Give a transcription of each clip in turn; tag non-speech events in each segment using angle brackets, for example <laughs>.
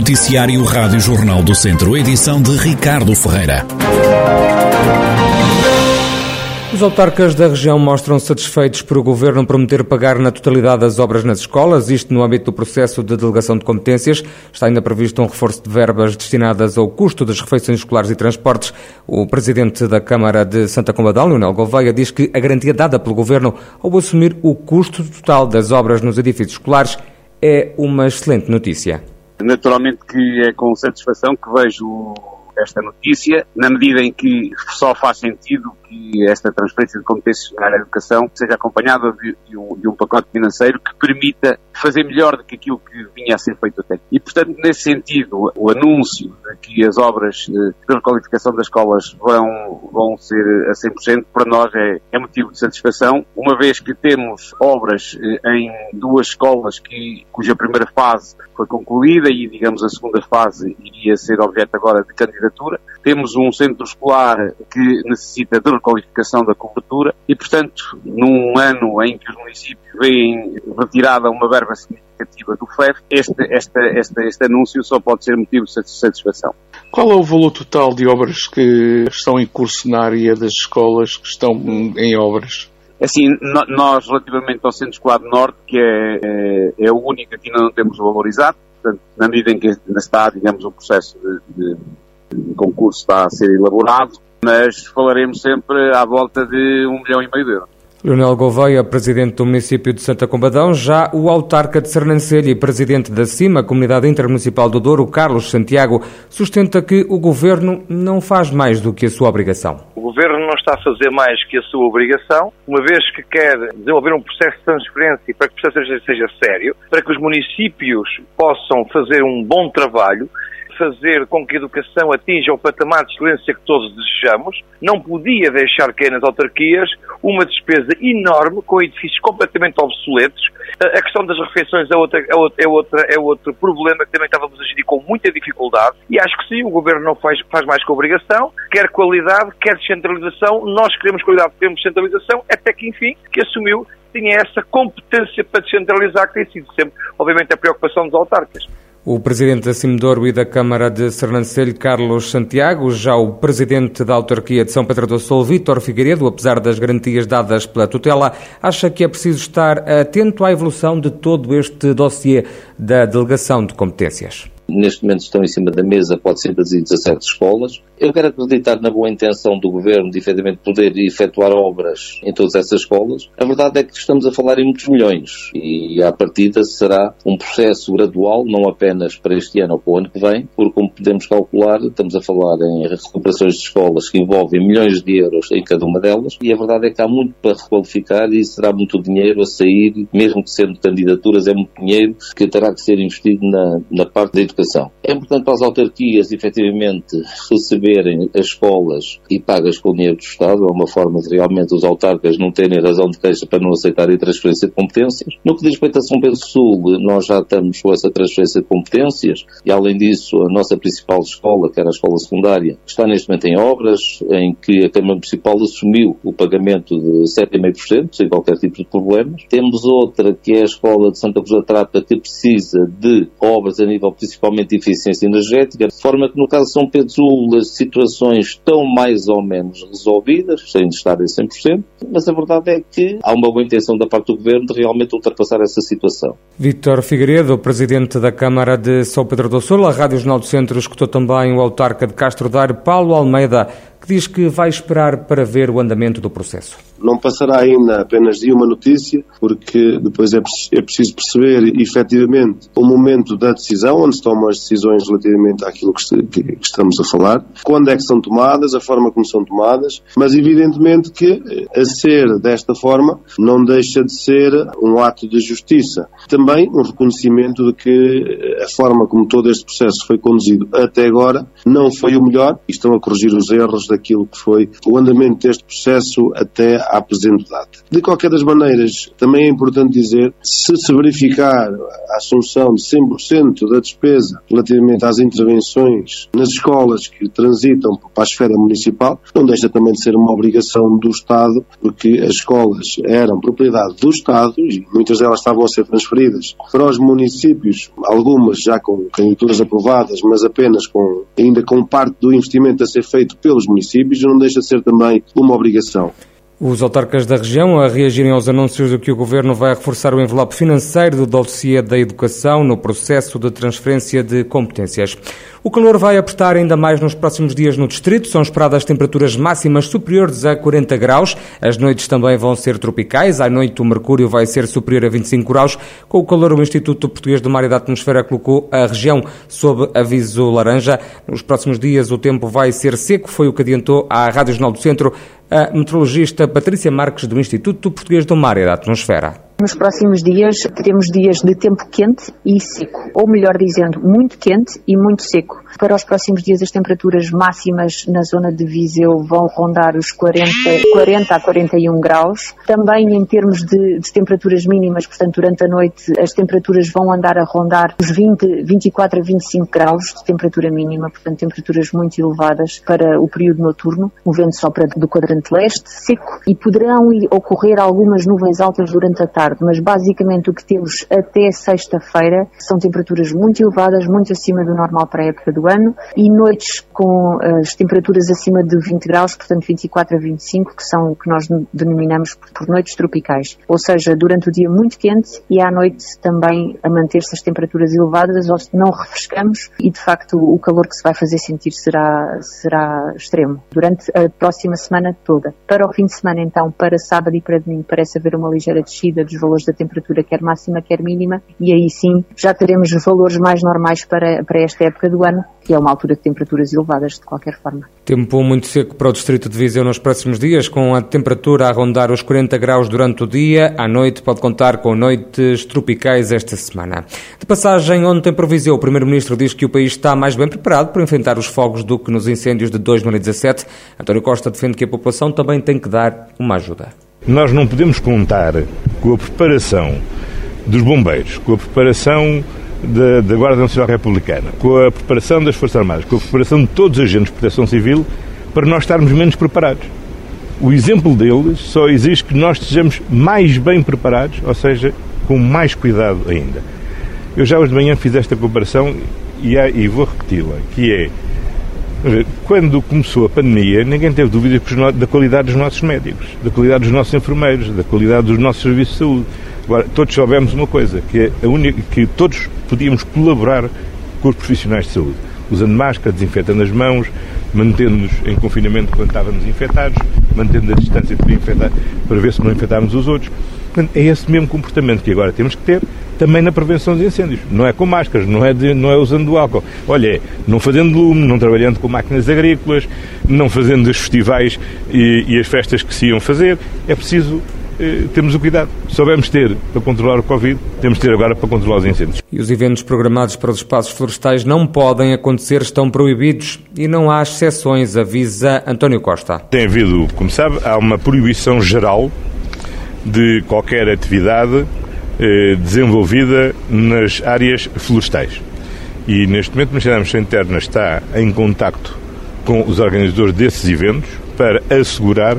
Noticiário Rádio Jornal do Centro, edição de Ricardo Ferreira. Os autarcas da região mostram-se satisfeitos por o Governo prometer pagar na totalidade as obras nas escolas, isto no âmbito do processo de delegação de competências. Está ainda previsto um reforço de verbas destinadas ao custo das refeições escolares e transportes. O Presidente da Câmara de Santa Combadão, Leonel Gouveia, diz que a garantia dada pelo Governo ao assumir o custo total das obras nos edifícios escolares é uma excelente notícia. Naturalmente que é com satisfação que vejo esta notícia, na medida em que só faz sentido que esta transferência de competências na área da educação seja acompanhada de, de, um, de, um, pacote financeiro que permita fazer melhor do que aquilo que vinha a ser feito até. E, portanto, nesse sentido, o anúncio de que as obras de requalificação das escolas vão, vão ser a 100%, para nós é, é motivo de satisfação, uma vez que temos obras eh, em duas escolas que, cuja primeira fase foi concluída e, digamos, a segunda fase iria ser objeto agora de candidatura. Temos um centro escolar que necessita de requalificação da cobertura e, portanto, num ano em que os municípios veem retirada uma verba significativa do FEF, este, este, este, este anúncio só pode ser motivo de satisfação. Qual é o valor total de obras que estão em curso na área das escolas que estão em obras? Assim, nós, relativamente ao Centro Escolar do Norte, que é, é, é, o único que ainda não temos valorizado, portanto, na medida em que ainda está, digamos, o processo de, de, de concurso está a ser elaborado, mas falaremos sempre à volta de um milhão e meio de euros. Leonel Gouveia, presidente do município de Santa Combadão, já o autarca de Sernancelho e presidente da CIMA, Comunidade Intermunicipal do Douro, Carlos Santiago, sustenta que o governo não faz mais do que a sua obrigação. O governo não está a fazer mais que a sua obrigação, uma vez que quer desenvolver um processo de transferência para que o processo seja sério, para que os municípios possam fazer um bom trabalho fazer com que a educação atinja o patamar de excelência que todos desejamos, não podia deixar cair nas autarquias uma despesa enorme com edifícios completamente obsoletos. A questão das refeições é, outra, é, outra, é, outra, é outro problema que também estávamos a gerir com muita dificuldade e acho que sim, o Governo não faz, faz mais que obrigação, quer qualidade, quer descentralização, nós queremos qualidade, queremos descentralização, até que enfim, que assumiu tinha essa competência para descentralizar que tem sido sempre, obviamente, a preocupação dos autarcas. O presidente da Cimedouro e da Câmara de Sernancelho, Carlos Santiago, já o presidente da autarquia de São Pedro do Sul, Vítor Figueiredo, apesar das garantias dadas pela tutela, acha que é preciso estar atento à evolução de todo este dossiê da delegação de competências neste momento estão em cima da mesa 417 escolas. Eu quero acreditar na boa intenção do Governo de efetivamente poder efetuar obras em todas essas escolas. A verdade é que estamos a falar em muitos milhões e à partida será um processo gradual, não apenas para este ano ou para o ano que vem, porque como podemos calcular, estamos a falar em recuperações de escolas que envolvem milhões de euros em cada uma delas e a verdade é que há muito para requalificar e será muito dinheiro a sair, mesmo que sendo candidaturas, é muito dinheiro que terá que ser investido na, na parte da educação educação. É importante para as autarquias, efetivamente, receberem as escolas e pagas com dinheiro do Estado. É uma forma de realmente os autarcas não terem razão de queixa para não aceitarem transferência de competências. No que diz respeito a São Pedro Sul, nós já estamos com essa transferência de competências e, além disso, a nossa principal escola, que era a escola secundária, está neste momento em obras, em que a Câmara Municipal assumiu o pagamento de 7,5%, sem qualquer tipo de problemas. Temos outra, que é a escola de Santa Cruz da Trata, que precisa de obras a nível principal principalmente de eficiência energética, de forma que no caso de São Pedro Sul as situações estão mais ou menos resolvidas, sem estar em 100%, mas a verdade é que há uma boa intenção da parte do Governo de realmente ultrapassar essa situação. Vítor Figueiredo, Presidente da Câmara de São Pedro do Sul, a Rádio Jornal do Centro escutou também o autarca de Castro Daire, Paulo Almeida, diz que vai esperar para ver o andamento do processo. Não passará ainda apenas de uma notícia, porque depois é, é preciso perceber efetivamente o momento da decisão, onde se tomam as decisões relativamente àquilo que, estamos a falar, quando é que são tomadas, a forma como são tomadas, mas evidentemente que a ser desta forma não deixa de ser um ato de justiça. Também um reconhecimento de que a forma como todo este processo foi conduzido até agora não foi o melhor e estão a corrigir os erros daquilo que foi o andamento deste processo até à presente data. De qualquer das maneiras, também é importante dizer, se se verificar a assunção de 100% da despesa relativamente às intervenções nas escolas que transitam para a esfera municipal, não deixa também de ser uma obrigação do Estado, porque as escolas eram propriedade do Estado e muitas delas estavam a ser transferidas para os municípios, algumas já com candidaturas aprovadas, mas apenas com, ainda com parte do investimento a ser feito pelos municípios, não deixa de ser também uma obrigação. Os autarcas da região a reagirem aos anúncios de que o Governo vai reforçar o envelope financeiro do dossiê da educação no processo de transferência de competências. O calor vai apertar ainda mais nos próximos dias no distrito. São esperadas temperaturas máximas superiores a 40 graus. As noites também vão ser tropicais. À noite o mercúrio vai ser superior a 25 graus. Com o calor, o Instituto Português do Mar e da Atmosfera colocou a região sob aviso laranja. Nos próximos dias o tempo vai ser seco, foi o que adiantou à Rádio Jornal do Centro a meteorologista Patrícia Marques do Instituto Português do Mar e da Atmosfera. Nos próximos dias teremos dias de tempo quente e seco, ou melhor dizendo, muito quente e muito seco. Para os próximos dias as temperaturas máximas na zona de Viseu vão rondar os 40, 40 a 41 graus. Também em termos de, de, temperaturas mínimas, portanto durante a noite as temperaturas vão andar a rondar os 20, 24 a 25 graus de temperatura mínima, portanto temperaturas muito elevadas para o período noturno. O vento sopra do quadrante leste, seco, e poderão ocorrer algumas nuvens altas durante a tarde tarde, mas basicamente o que temos até sexta-feira são temperaturas muito elevadas, muito acima do normal para a época do ano e noites com as temperaturas acima de 20 graus, portanto 24 a 25, que são o que nós denominamos por noites tropicais. Ou seja, durante o dia muito quente e à noite também a manter-se as temperaturas elevadas, ou não refrescamos e de facto o calor que se vai fazer sentir será, será extremo durante a próxima semana toda. Para o fim de semana então, para sábado e para domingo, parece haver uma ligeira descida dos valores da temperatura, quer máxima, quer mínima, e aí sim já teremos valores mais normais para, para esta época do ano, que é uma altura de temperaturas elevadas de qualquer forma. Tempo muito seco para o distrito de Viseu nos próximos dias, com a temperatura a rondar os 40 graus durante o dia. À noite pode contar com noites tropicais esta semana. De passagem, ontem para Viseu, o Primeiro-Ministro diz que o país está mais bem preparado para enfrentar os fogos do que nos incêndios de 2017. António Costa defende que a população também tem que dar uma ajuda. Nós não podemos contar com a preparação dos bombeiros, com a preparação da, da, Guarda Nacional Republicana, com a preparação das Forças Armadas, com a preparação de todos os agentes de proteção civil, para nós estarmos menos preparados. O exemplo deles só exige que nós estejamos mais bem preparados, ou seja, com mais cuidado ainda. Eu já hoje de manhã fiz esta comparação e, e vou repeti-la, que é quando começou a pandemia, ninguém teve dúvidas da qualidade dos nossos médicos, da qualidade dos nossos enfermeiros, da qualidade dos nossos serviços de saúde. Agora, todos soubemos uma coisa, que é a única, que todos podíamos colaborar com os profissionais de saúde, usando máscara, desinfetando as mãos, mantendo-nos em confinamento quando estávamos infectados, mantendo a distância para, infectar, para ver se não infectávamos os outros. Portanto, é esse mesmo comportamento que agora temos que ter também na prevenção dos incêndios. Não é com máscaras, não é, de, não é usando álcool. Olha, é não fazendo lume, não trabalhando com máquinas agrícolas, não fazendo os festivais e, e as festas que se iam fazer. É preciso eh, temos o cuidado. Soubemos ter para controlar o Covid, temos de ter agora para controlar os incêndios. E os eventos programados para os espaços florestais não podem acontecer, estão proibidos e não há exceções, avisa António Costa. Tem havido, como sabe, há uma proibição geral de qualquer atividade eh, desenvolvida nas áreas florestais. E neste momento o Ministério da Administração Interna está em contacto com os organizadores desses eventos para assegurar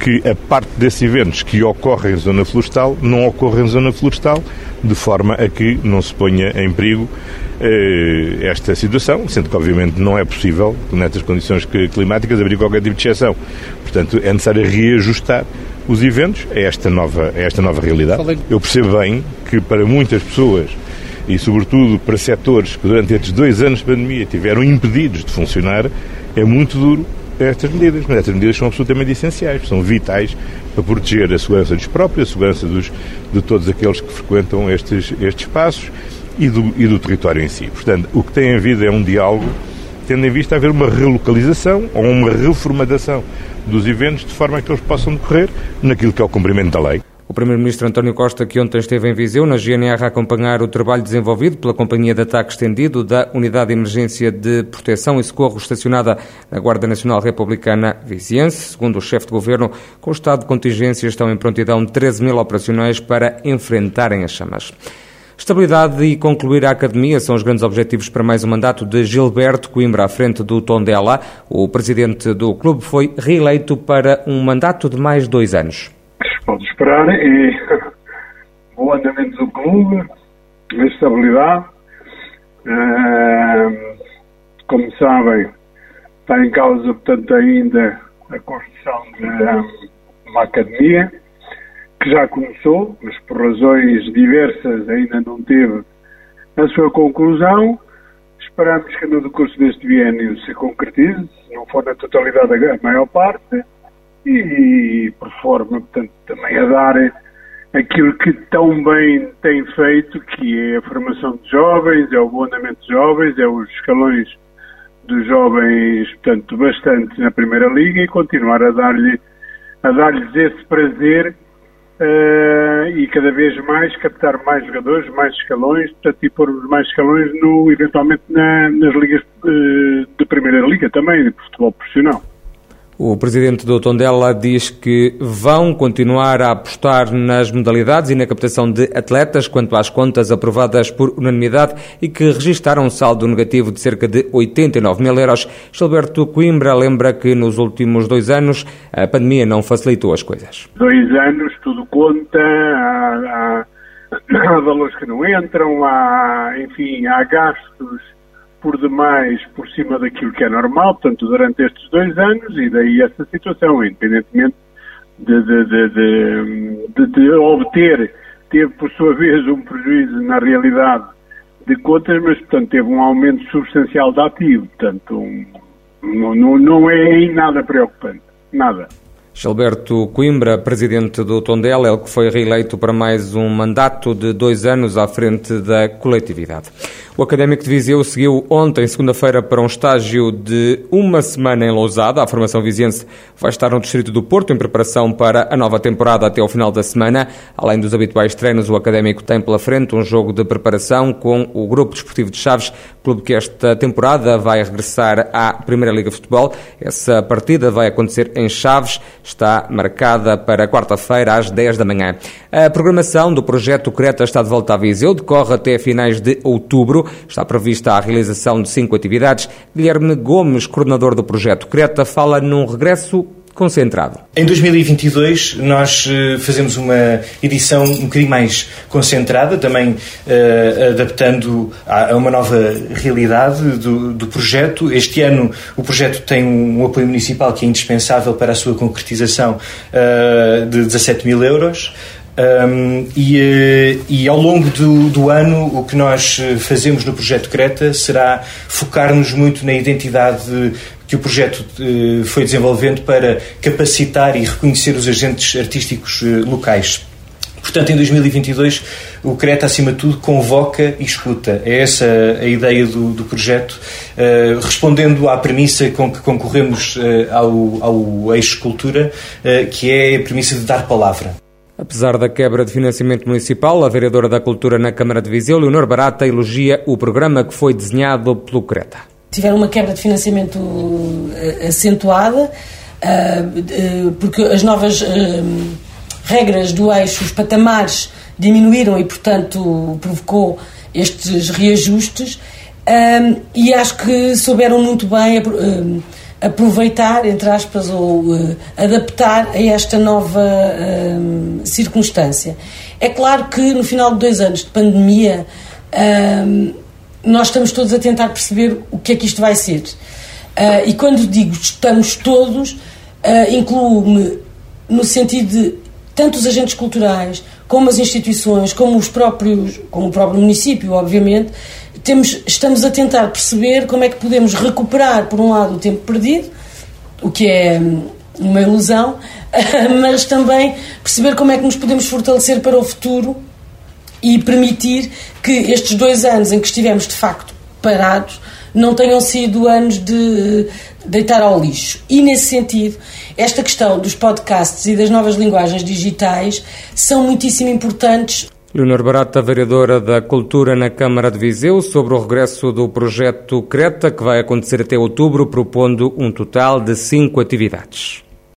que a parte desses eventos que ocorrem em zona florestal não ocorre em zona florestal, de forma a que não se ponha em perigo eh, esta situação, sendo que obviamente não é possível, nestas condições climáticas, abrir qualquer tipo de exceção. Portanto, é necessário reajustar os eventos a esta nova, a esta nova realidade. Eu percebo bem que para muitas pessoas e sobretudo para setores que durante estes dois anos de pandemia tiveram impedidos de funcionar, é muito duro estas medidas. Mas estas medidas são absolutamente essenciais, são vitais para proteger a segurança dos próprios, a segurança dos, de todos aqueles que frequentam estes, estes espaços e do, e do território em si. Portanto, o que tem havido é um diálogo tendo em vista haver uma relocalização ou uma reformatação dos eventos de forma a que eles possam decorrer naquilo que é o cumprimento da lei. O Primeiro-Ministro António Costa, que ontem esteve em Viseu, na GNR, a acompanhar o trabalho desenvolvido pela Companhia de Ataque Estendido da Unidade de Emergência de Proteção e Socorro estacionada na Guarda Nacional Republicana Viziense. Segundo o chefe de governo, com o estado de contingência estão em prontidão 13 mil operacionais para enfrentarem as chamas. Estabilidade e concluir a academia são os grandes objetivos para mais um mandato de Gilberto Coimbra à frente do Tondela. O presidente do clube foi reeleito para um mandato de mais dois anos. Pode esperar <laughs> é o andamento do clube, estabilidade. Como sabem, está em causa, portanto, ainda a construção de uma academia que já começou, mas por razões diversas ainda não teve a sua conclusão. Esperamos que no decurso deste biênio se concretize, se não for na totalidade a maior parte, e por forma, portanto, também a dar aquilo que tão bem tem feito, que é a formação de jovens, é o bom andamento de jovens, é os escalões dos jovens, portanto, bastante na Primeira Liga e continuar a dar-lhe a dar-lhes esse prazer uh, e cada vez mais captar mais jogadores, mais escalões, portanto, e pôr mais escalões no, eventualmente na, nas ligas uh, de Primeira Liga também, de futebol profissional. O presidente do Tondela diz que vão continuar a apostar nas modalidades e na captação de atletas quanto às contas aprovadas por unanimidade e que registaram um saldo negativo de cerca de 89 mil euros. Gilberto Coimbra lembra que nos últimos dois anos a pandemia não facilitou as coisas. Dois anos, tudo conta, há, há, há valores que não entram, há, enfim, há gastos por demais por cima daquilo que é normal, portanto, durante estes dois anos, e daí essa situação, independentemente de, de, de, de, obter, teve por sua vez um prejuízo na realidade de contas, mas, portanto, teve um aumento substancial de ativo, portanto, um, não, não, não é nada preocupante, nada. Gilberto Coimbra, presidente do Tondela, ele que foi reeleito para mais um mandato de dois anos à frente da coletividade. O Académico de Viseu seguiu ontem, segunda-feira, para um estágio de uma semana em Lousada. A formação viziense vai estar no Distrito do Porto em preparação para a nova temporada até ao final da semana. Além dos habituais treinos, o Académico tem pela frente um jogo de preparação com o Grupo Desportivo de Chaves, clube que esta temporada vai regressar à Primeira Liga de Futebol. Essa partida vai acontecer em Chaves, está marcada para quarta-feira às 10 da manhã. A programação do projeto Creta está de volta a Viseu, decorre até finais de outubro. Está prevista a realização de cinco atividades. Guilherme Gomes, coordenador do projeto Creta, fala num regresso concentrado. Em 2022 nós uh, fazemos uma edição um bocadinho mais concentrada, também uh, adaptando a, a, uma nova realidade do, do, projeto. Este ano o projeto tem um, um, apoio municipal que é indispensável para a sua concretização uh, de 17 mil euros. Um, e, eh, e, ao longo do, do, ano, o que nós eh, fazemos no projeto Creta será focar-nos muito na identidade que o projeto uh, foi desenvolvendo para capacitar e reconhecer os agentes artísticos uh, locais. Portanto, em 2022, o Creta, acima de tudo, convoca e escuta. É essa a ideia do, do projeto, uh, respondendo à premissa com que concorremos ao, ao eixo cultura, que é a premissa de dar palavra. Apesar da quebra de financiamento municipal, a vereadora da Cultura na Câmara de Viseu, Leonor Barata, elogia o programa que foi desenhado pelo Creta. Tiveram uma quebra de financiamento eh, acentuada, eh, porque as novas eh, regras do eixo, os patamares diminuíram e, portanto, provocou estes reajustes. E acho que souberam muito bem aproveitar, entre aspas, ou uh, adaptar a esta nova uh, circunstância. É claro que no final de dois anos de pandemia, uh, nós estamos todos a tentar perceber o que é que isto vai ser. e quando digo estamos todos, incluo-me no sentido de tanto os agentes culturais, como as instituições, como os próprios, como o próprio município, obviamente, temos, estamos a tentar perceber como é que podemos recuperar, por um lado, o tempo perdido, o que é hum, uma ilusão, <laughs> mas também perceber como é que nos podemos fortalecer para o futuro e permitir que estes dois anos em que estivemos de facto parados não tenham sido anos de deitar ao lixo. E nesse sentido, esta questão dos podcasts e das novas linguagens digitais são muitíssimo importantes. Leonor Barata, vereadora da Cultura na Câmara de Viseu, sobre o regresso do projeto Creta, que vai acontecer até outubro, propondo um total de cinco atividades.